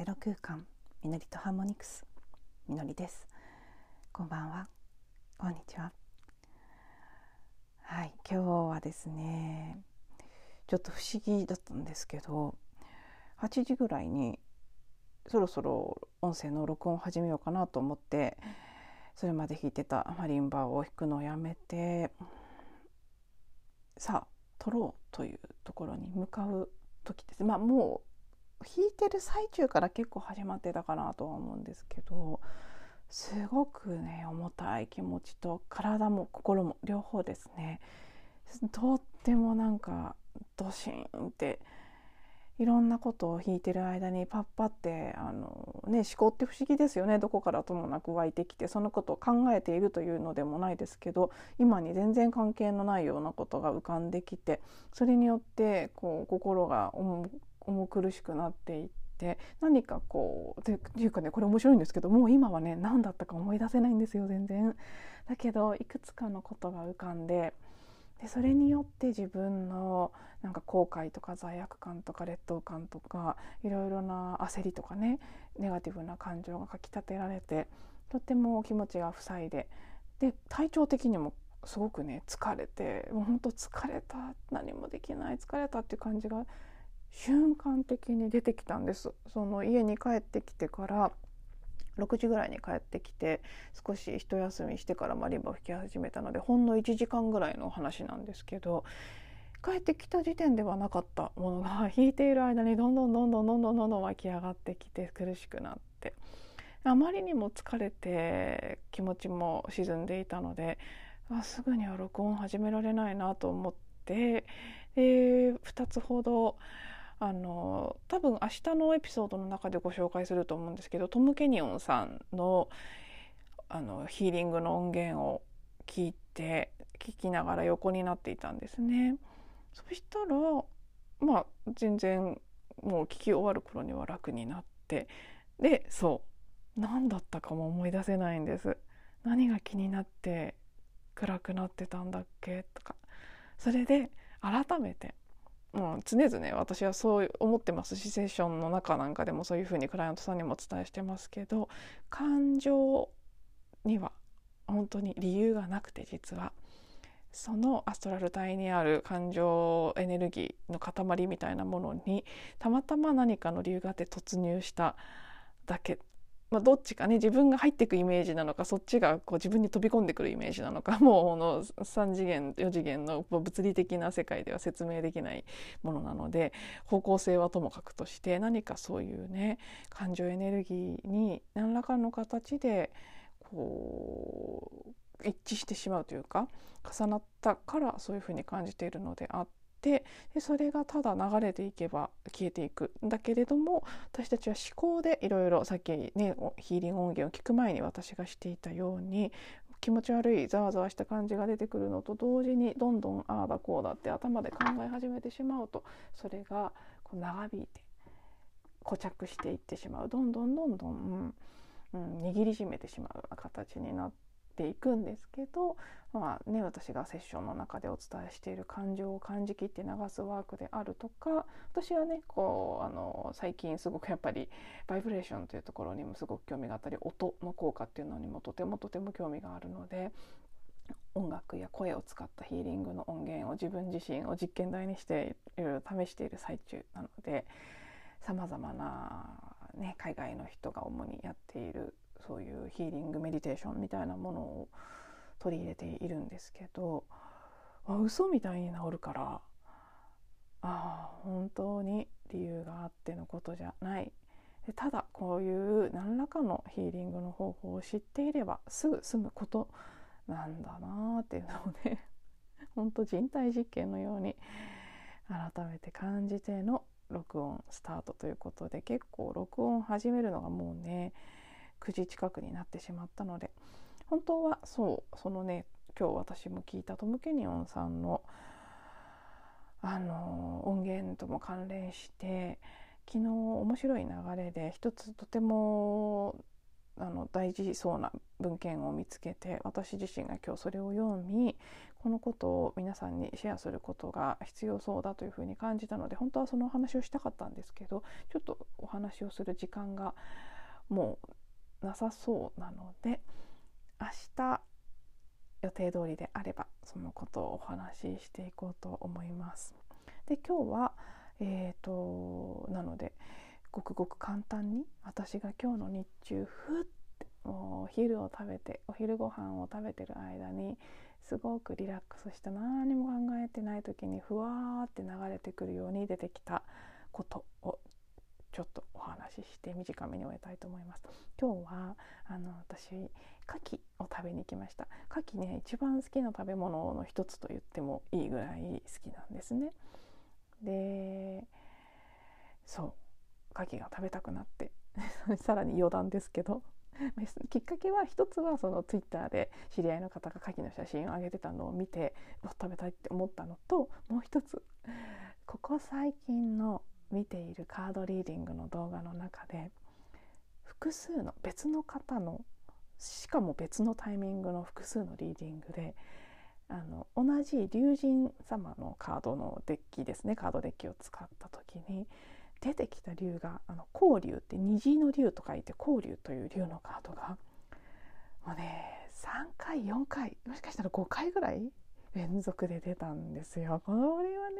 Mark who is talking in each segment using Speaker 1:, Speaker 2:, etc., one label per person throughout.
Speaker 1: ゼロ空間みのりとハーモニクス。みのりです。こんばんは。こんにちは。はい今日はですねちょっと不思議だったんですけど8時ぐらいにそろそろ音声の録音を始めようかなと思ってそれまで弾いてたマリンバを弾くのをやめてさあ撮ろうというところに向かう時です。まあもう弾いてる最中から結構始まってたかなとは思うんですけどすごくね重たい気持ちと体も心も両方ですね。とってもなんかドシーンっていろんなことを弾いてる間にパッパってあの、ね、思考って不思議ですよね。どこからともなく湧いてきてそのことを考えているというのでもないですけど今に全然関係のないようなことが浮かんできてそれによってこう心が重苦しくなっていって。何かこうっていうかねこれ面白いんですけどもう今はね何だったか思い出せないんですよ全然。だけどいくつかのことが浮かんででそれによって自分のなんか後悔とか罪悪感とか劣等感とかいろいろな焦りとかねネガティブな感情がかきたてられてとっても気持ちが塞いでで体調的にもすごくね疲れてもうほんと疲れた何もできない疲れたっていう感じが瞬間的に出てきたんです。その家に帰ってきてから6時ぐらいに帰ってきて少し一休みしてからマリンバを弾き始めたのでほんの1時間ぐらいの話なんですけど帰ってきた時点ではなかったものが 弾いている間にどんどんどんどんどんどんどんどん湧き上がってきて苦しくなって。あまりにも疲れて気持ちも沈んでいたのであすぐには録音始められないなと思ってで2つほどあの多分明日のエピソードの中でご紹介すると思うんですけどトム・ケニオンさんのあのヒーリングの音源を聞いて聞きながら横になっていたんですね。そしたらまあ全然もう聞き終わる頃には楽になってでそう何だったかも思い出せないんです。何が気になって暗くなってたんだっけとかそれで改めてもう常々私はそう思ってますしセッションの中なんかでもそういうふうにクライアントさんにもお伝えしてますけど感情には本当に理由がなくて実は。そのアストラル体にある感情エネルギーの塊みたいなものにたまたま何かの理由があって突入しただけまあ、どっちかね自分が入っていくイメージなのかそっちがこう自分に飛び込んでくるイメージなのか もうこの3次元4次元の物理的な世界では説明できないものなので方向性はともかくとして何かそういうね感情エネルギーに何らかの形でこう一致してしまうというか重なったからそういうふうに感じているのであって。でそれがただ流れていけば消えていく。んだけれども私たちは思考でいろいろさっきねヒーリング音源を聞く前に私がしていたように気持ち悪いざわざわした感じが出てくるのと同時にどんどんああだこうだって頭で考え始めてしまうとそれがこう長引いて固着していってしまう。どんどんどんどん、うん、握りしめてしまう形になってていくんですけどまあね、私がセッションの中でお伝えしている感情を感じきって流すワークであるとか私はねこうあの最近すごくやっぱりバイブレーションというところにもすごく興味があったり音の効果っていうのにもとてもとても興味があるので音楽や声を使ったヒーリングの音源を自分自身を実験台にしていろいろ試している最中なのでさまざまな、ね、海外の人が主にやっているそういうヒーリングメディテーションみたいなものを取り入れているんですけどあ嘘みたいに治るからああ本当に理由があってのことじゃない。でただこういう何らかのヒーリングの方法を知っていればすぐ済むことなんだなっていうのをね 本当人体実験のように改めて感じての録音スタートということで結構録音始めるのがもうね9時近くになってしまったので本当はそうそのね今日私も聞いたトム・ケニオンさんのあの音源とも関連して昨日面白い流れで一つとてもあの大事そうな文献を見つけて私自身が今日それを読みこのことを皆さんにシェアすることが必要そうだというふうに感じたので本当はそのお話をしたかったんですけどちょっとお話をする時間がもうなさそうなので明日予定通りであればそのことをお話ししていこうと思います。で今日はえーと、なのでごくごく簡単に私が今日の日中ふってお昼を食べてお昼ご飯を食べてる間にすごくリラックスした何も考えてない時にふわーって流れてくるように出てきたことをちょっとお話しして短めに終えたいと思います。今日はあの私牡蠣を食べに行きました。牡蠣ね一番好きな食べ物の一つと言ってもいいぐらい好きなんですね。でそう牡蠣が食べたくなって さらに余談ですけどきっかけは一つはそのツイッターで知り合いの方が牡蠣の写真を上げてたのを見て食べたいって思ったのともう一つここ最近の見ているカードリーディングの動画の中で複数の別の方のしかも別のタイミングの複数のリーディングであの同じ龍神様のカードのデッキですねカードデッキを使った時に出てきた竜があの虹竜って虹の竜と書いて虹竜という竜のカードがもうね3回4回もしかしたら5回ぐらい連続で出たんですよ。これはね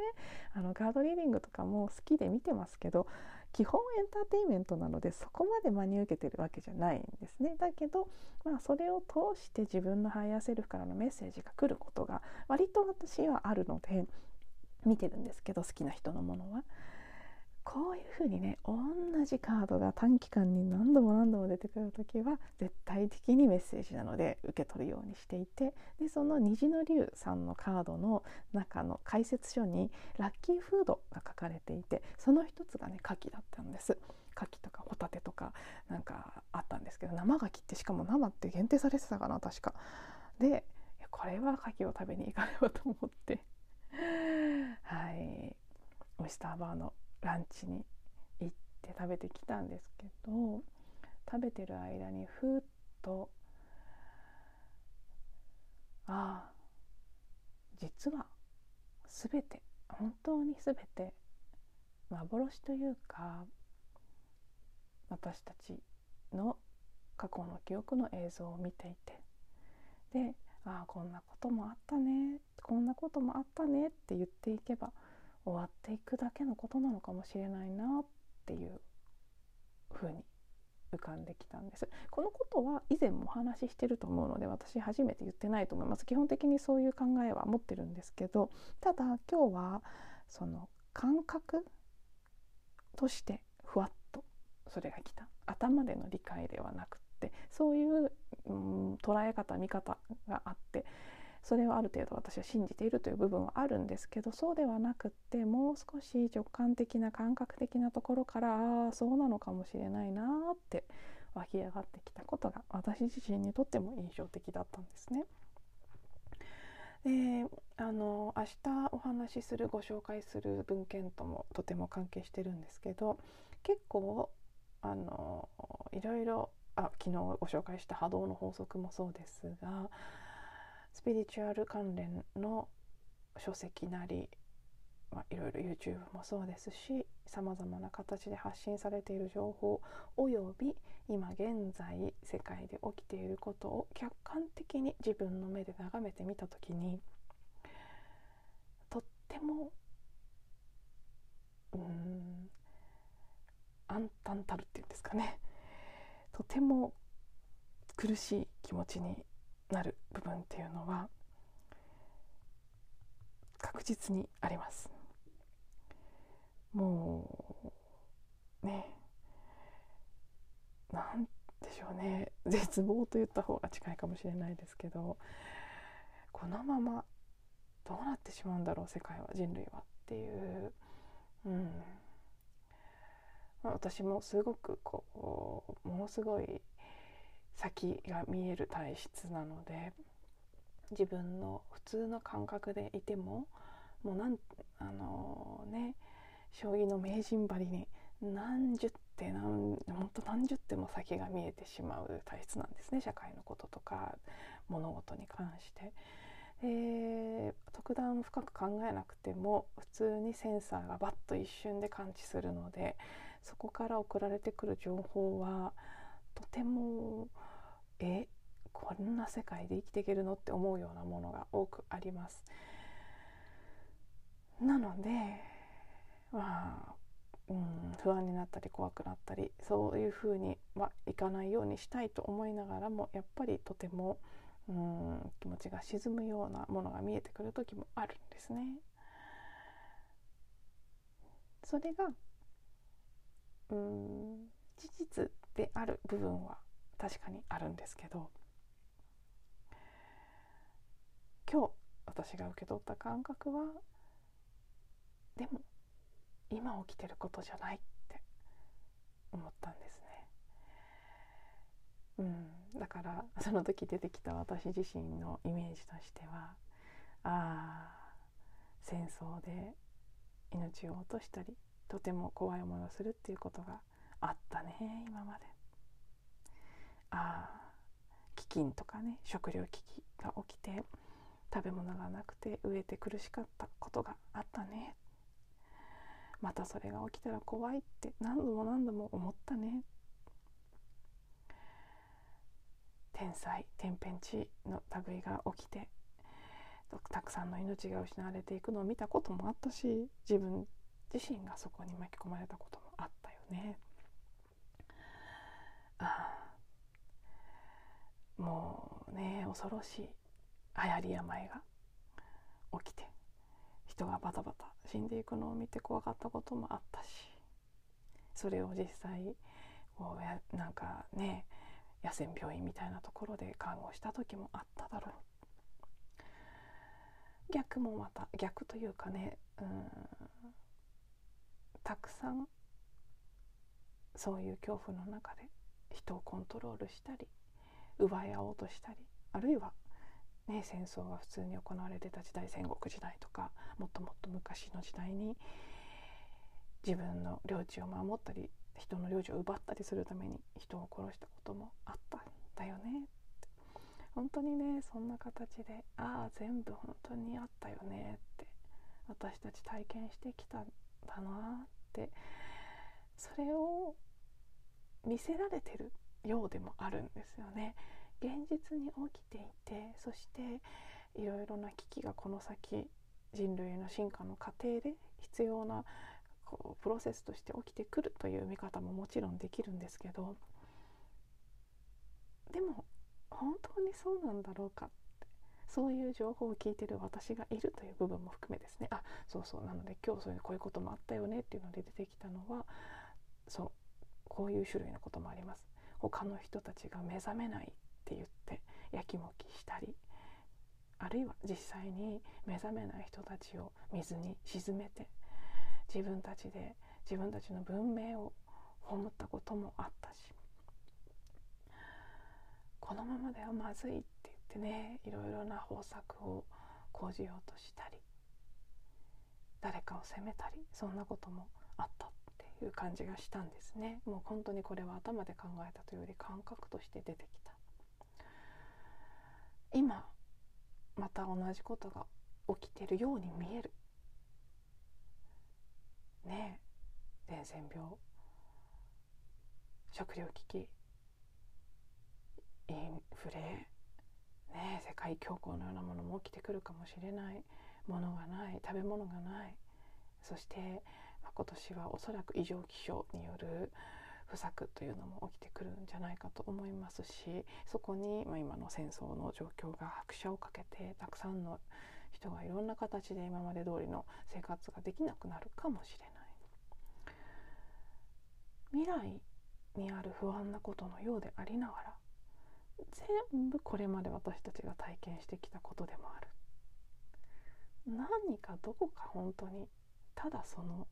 Speaker 1: あのカードリーディングとかも好きで見てますけど基本エンターテインメントなのでそこまで真に受けてるわけじゃないんですね。だけど、まあ、それを通して自分のハイヤーセルフからのメッセージが来ることが割と私はあるので見てるんですけど好きな人のものは。こういうふうにね同じカードが短期間に何度も何度も出てくる時は絶対的にメッセージなので受け取るようにしていてでその虹の竜さんのカードの中の解説書にラッキーフードが書かれていてその一つがね牡蠣だったんです。牡蠣とかホタテとかなんかあったんですけど生牡蠣ってしかも生って限定されてたかな確か。でこれは牡蠣を食べに行かねばと思ってはいオイスターバーのランチに行って食べてきたんですけど食べてる間にふっとああ実は全て本当に全て幻というか私たちの過去の記憶の映像を見ていてでああこんなこともあったねこんなこともあったねって言っていけば終わっていくだけのことなのかもしれないなっていうふうに浮かんできたんです。このことは以前もお話ししてると思うので私初めて言ってないと思います。基本的にそういう考えは持ってるんですけどただ今日はその感覚としてふわっとそれが来た。頭での理解ではなくってそういう、うん、捉え方見方があってそれをある程度私は信じているという部分はあるんですけどそうではなくってもう少し直感的な感覚的なところからああそうなのかもしれないなって湧き上がってきたことが私自身にとっても印象的だったんですね。であの明日お話しするご紹介する文献ともとても関係してるんですけど結構あのいろいろあ昨日ご紹介した波動の法則もそうですがスピリチュアル関連の書籍なり、まあ、いろいろ YouTube もそうですしさまざまな形で発信されている情報および今現在世界で起きていることを客観的に自分の目で眺めてみた時にとってもうん暗淡たるっていうんですかね。とても苦しい気持ちになる部分っていうのは確実にあります。もうねなんでしょうね。絶望と言った方が近いかもしれないですけどこのままどうなってしまうんだろう世界は人類はっていう、うん。まあ、私もすごくこうものすごい先が見える体質なので自分の普通の感覚でいてももうなんあのー、ね将棋の名人張りに何十手何本当何十手も先が見えてしまう体質なんですね社会のこととか物事に関して。で特段深く考えなくても普通にセンサーがバッと一瞬で感知するのでそこから送られてくる情報はとてもえこんな世界で生きていけるのって思うようなものが多くあります。なのでまあ、うん、不安になったり怖くなったりそういうふうにはいかないようにしたいと思いながらもやっぱりとてもうん気持ちが沈むようなものが見えてくる時もあるんですね。それがうん事実である部分は確かにあるんですけど今日私が受け取った感覚はでも今起きてることじゃないって思ったんですね。うん、だからその時出てきた私自身のイメージとしてはああ戦争で命を落としたりとても怖い思いをするっていうことがあったね今まで。ああ飢饉とかね食糧危機が起きて食べ物がなくて飢えて苦しかったことがあったねまたそれが起きたら怖いって何度も何度も思ったね天災天変地異の類が起きてたくさんの命が失われていくのを見たこともあったし自分自身がそこに巻き込まれたこともあったよね。あもうね恐ろしい流行り病が起きて人がバタバタ死んでいくのを見て怖かったこともあったしそれを実際こうやなんかね野戦病院みたいなところで看護した時もあっただろう。逆もまた逆というかねうんたくさんそういう恐怖の中で人をコントロールしたり奪い合おうとしたりあるいは、ね、戦争が普通に行われてた時代戦国時代とかもっともっと昔の時代に自分の領地を守ったり人の領地を奪ったりするために人を殺したこともあったんだよね。って本当にねそんな形でああ全部本当にあったよねって私たち体験してきたんだなってそれを見せられてるようでもあるんですよね。現実に起きていてそしていろいろな危機がこの先人類の進化の過程で必要なこうプロセスとして起きてくるという見方ももちろんできるんですけどでも本当にそうなんだろうかってそういう情報を聞いてる私がいるという部分も含めですねあそうそうなので今日そういうこういうこともあったよねっていうので出てきたのはそうこういう種類のこともあります。他の人たちが目覚めないって言ってやきもきしたりあるいは実際に目覚めない人たちを水に沈めて自分たちで自分たちの文明を葬ったこともあったしこのままではまずいって言ってねいろいろな方策を講じようとしたり誰かを責めたりそんなこともあったいう感じがしたんですね。もう本当にこれは頭で考えたというより感覚として出てきた。今また同じことが起きてるように見える。ねえ伝染病食糧危機インフレね世界恐慌のようなものも起きてくるかもしれない。ものがない食べ物がない。そして今年はおそらく異常気象による不作というのも起きてくるんじゃないかと思いますしそこに、まあ、今の戦争の状況が拍車をかけてたくさんの人がいろんな形で今まで通りの生活ができなくなるかもしれない。未来にある不安なことのようでありながら全部これまで私たちが体験してきたことでもある。何かどこか本当にただその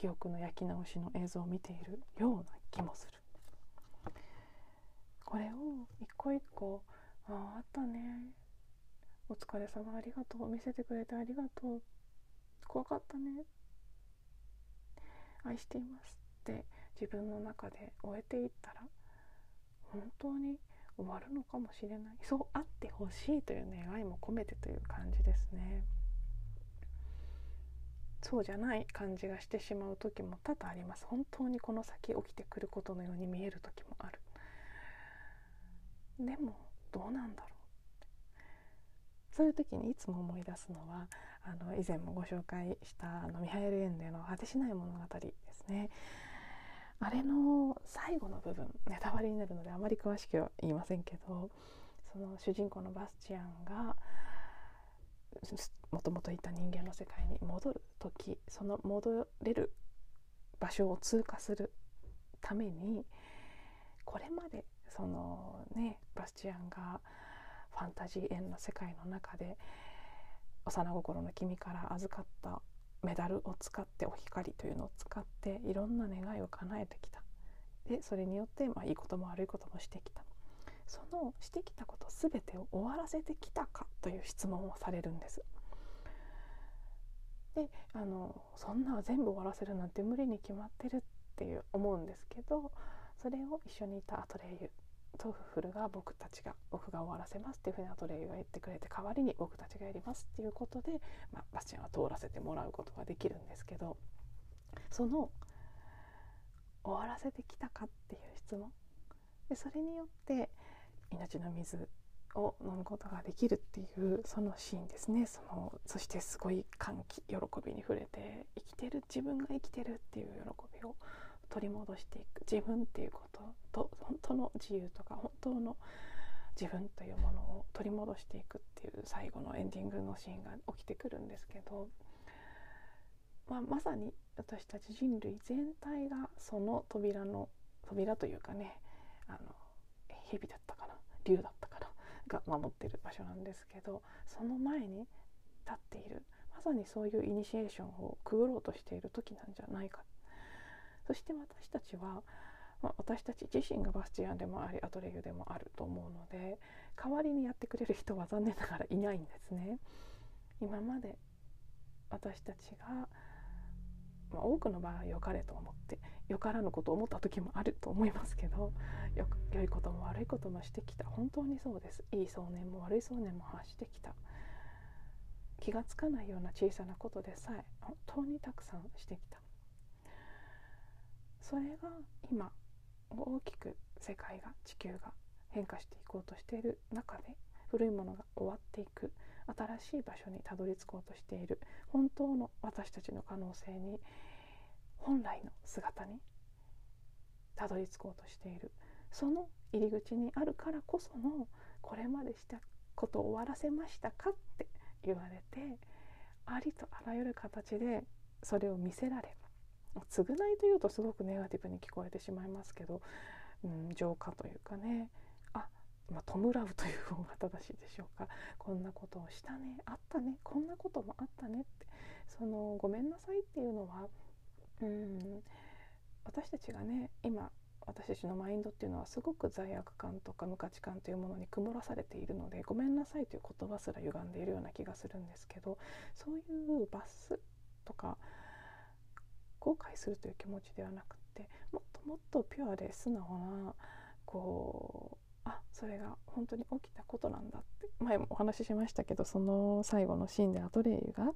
Speaker 1: 記憶の焼き直しの映像を見ているような気もする。これを一個一個「あああったね。お疲れ様ありがとう。見せてくれてありがとう。怖かったね。愛しています」って自分の中で終えていったら本当に終わるのかもしれない。そうあってほしいという願いも込めてという感じですね。そうじゃない感じがしてしまう時も多々あります。本当にこの先起きてくることのように見える時もある。でもどうなんだろう。そういう時にいつも思い出すのはあの以前もご紹介したあのミハエル・エンデの「果てしない物語」ですね。あれの最後の部分ネタバレになるのであまり詳しくは言いませんけどその主人公のバスチアンがもともといた人間の世界に戻る時その戻れる場所を通過するためにこれまでそのねバスチアンがファンタジー縁の世界の中で幼心の君から預かったメダルを使ってお光というのを使っていろんな願いを叶えてきた。でそれによって、まあ、いいことも悪いこともしてきた。そのしてきたこと全てを終わらせてきたか。という質問をされるんです。であのそんな全部終わらせるなんて無理に決まってるっていう思うんですけどそれを一緒にいたアトレイユとフフルが僕たちが僕が終わらせますっていうふうにアトレイユが言ってくれて代わりに僕たちがやりますっていうことで、まあ、バスチャンは通らせてもらうことができるんですけどその終わらせてきたかっていう質問でそれによって命の水を飲むことができるっていうそのシーンですね。そのそしてすごい歓喜喜びに触れて生きてる自分が生きてるっていう喜びを取り戻していく。自分っていうことと本当の自由とか本当の自分というものを取り戻していくっていう最後のエンディングのシーンが起きてくるんですけど、まあ、まさに私たち人類全体がその扉の扉というかねあの蛇だったかな竜だったかなが守ってる場所なんですけどその前に立っているまさにそういうイニシエーションをくぐろうとしている時なんじゃないかそして私たちは、まあ、私たち自身がバスチアンでもありアトレイユでもあると思うので代わりにやってくれる人は残念ながらいないんですね。今まで私たちがまあ、多くの場合良かれと思ってよからぬことを思った時もあると思いますけどよ良いことも悪いこともしてきた。本当にそうです。いい想念も悪い想念も発してきた。気がつかないような小さなことでさえ本当にたくさんしてきた。それが今大きく世界が地球が変化していこうとしている中で古いものが終わっていく。新しい場所にたどり着こうとしている。本当の私たちの可能性に本来の姿にたどり着こうとしている。その入り口にあるからこそのこれまでしたことを終わらせましたかって言われてありとあらゆる形でそれを見せられ償いというとすごくネガティブに聞こえてしまいますけど、うん、浄化というかね。まあ、弔うという方が正しいでしょうか。こんなことをしたねあったねこんなこともあったねって。そのごめんなさいっていうのはうん私たちがね今私たちのマインドっていうのはすごく罪悪感とか無価値観というものに曇らされているのでごめんなさいという言葉すら歪んでいるような気がするんですけどそういう罰すとか後悔するという気持ちではなくってもっともっとピュアで素直なこうあそれが本当に起きたことなんだって。前もお話ししましたけどその最後のシーンでアトレイユが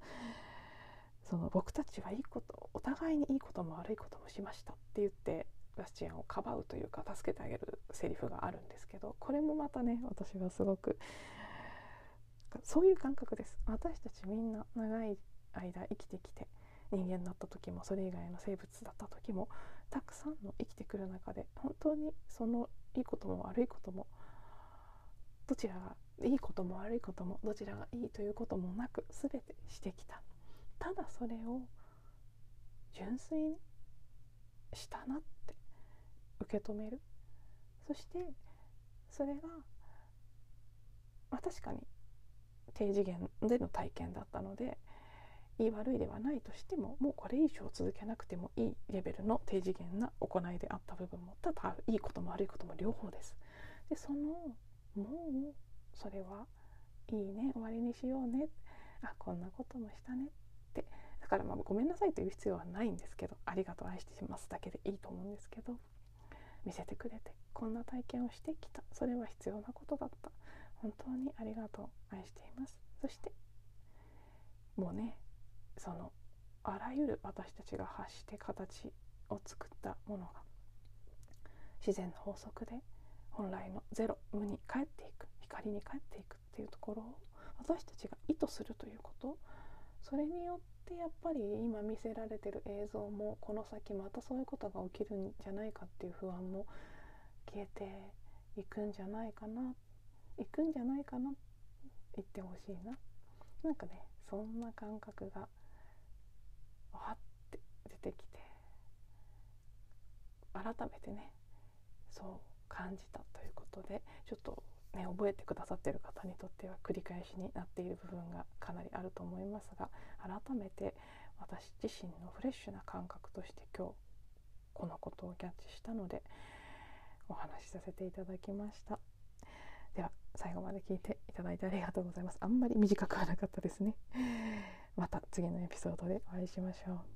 Speaker 1: その僕たちはいいことお互いにいいことも悪いこともしましたって言ってバスチアンをかばうというか助けてあげるセリフがあるんですけどこれもまたね私はすごくそういう感覚です。私たちみんな長い間生きてきて人間だった時もそれ以外の生物だった時もたくさんの生きてくる中で本当にそのいいことも悪いこともどちらがいいことも悪いこともどちらがいいということもなく全てしてきた。ただそれを純粋にしたなって受け止める。そしてそれが、まあ、確かに低次元での体験だったのでいい悪いではないとしてももうこれ以上続けなくてもいいレベルの低次元な行いであった部分もただいいことも悪いことも両方です。でそのもうそれはいいね終わりにしようね。あこんなこともしたねって。だからまあごめんなさいという必要はないんですけどありがとう愛してますだけでいいと思うんですけど見せてくれてこんな体験をしてきた。それは必要なことだった。本当にありがとう愛しています。そしてもうねそのあらゆる私たちが発して形を作ったものが自然の法則で本来のゼロ無に帰っていく光に帰っていくっていうところを私たちが意図するということそれによってやっぱり今見せられてる映像もこの先またそういうことが起きるんじゃないかっていう不安も消えていくんじゃないかないくんじゃないかな言ってほしいな。なんかねそんな感覚がわって出てきて改めてねそう感じたということでちょっとね覚えてくださってる方にとっては繰り返しになっている部分がかなりあると思いますが改めて私自身のフレッシュな感覚として今日このことをキャッチしたのでお話しさせていただきました。では最後まで聞いていただいてありがとうございます。あんまり短くはなかったですね。また次のエピソードでお会いしましょう。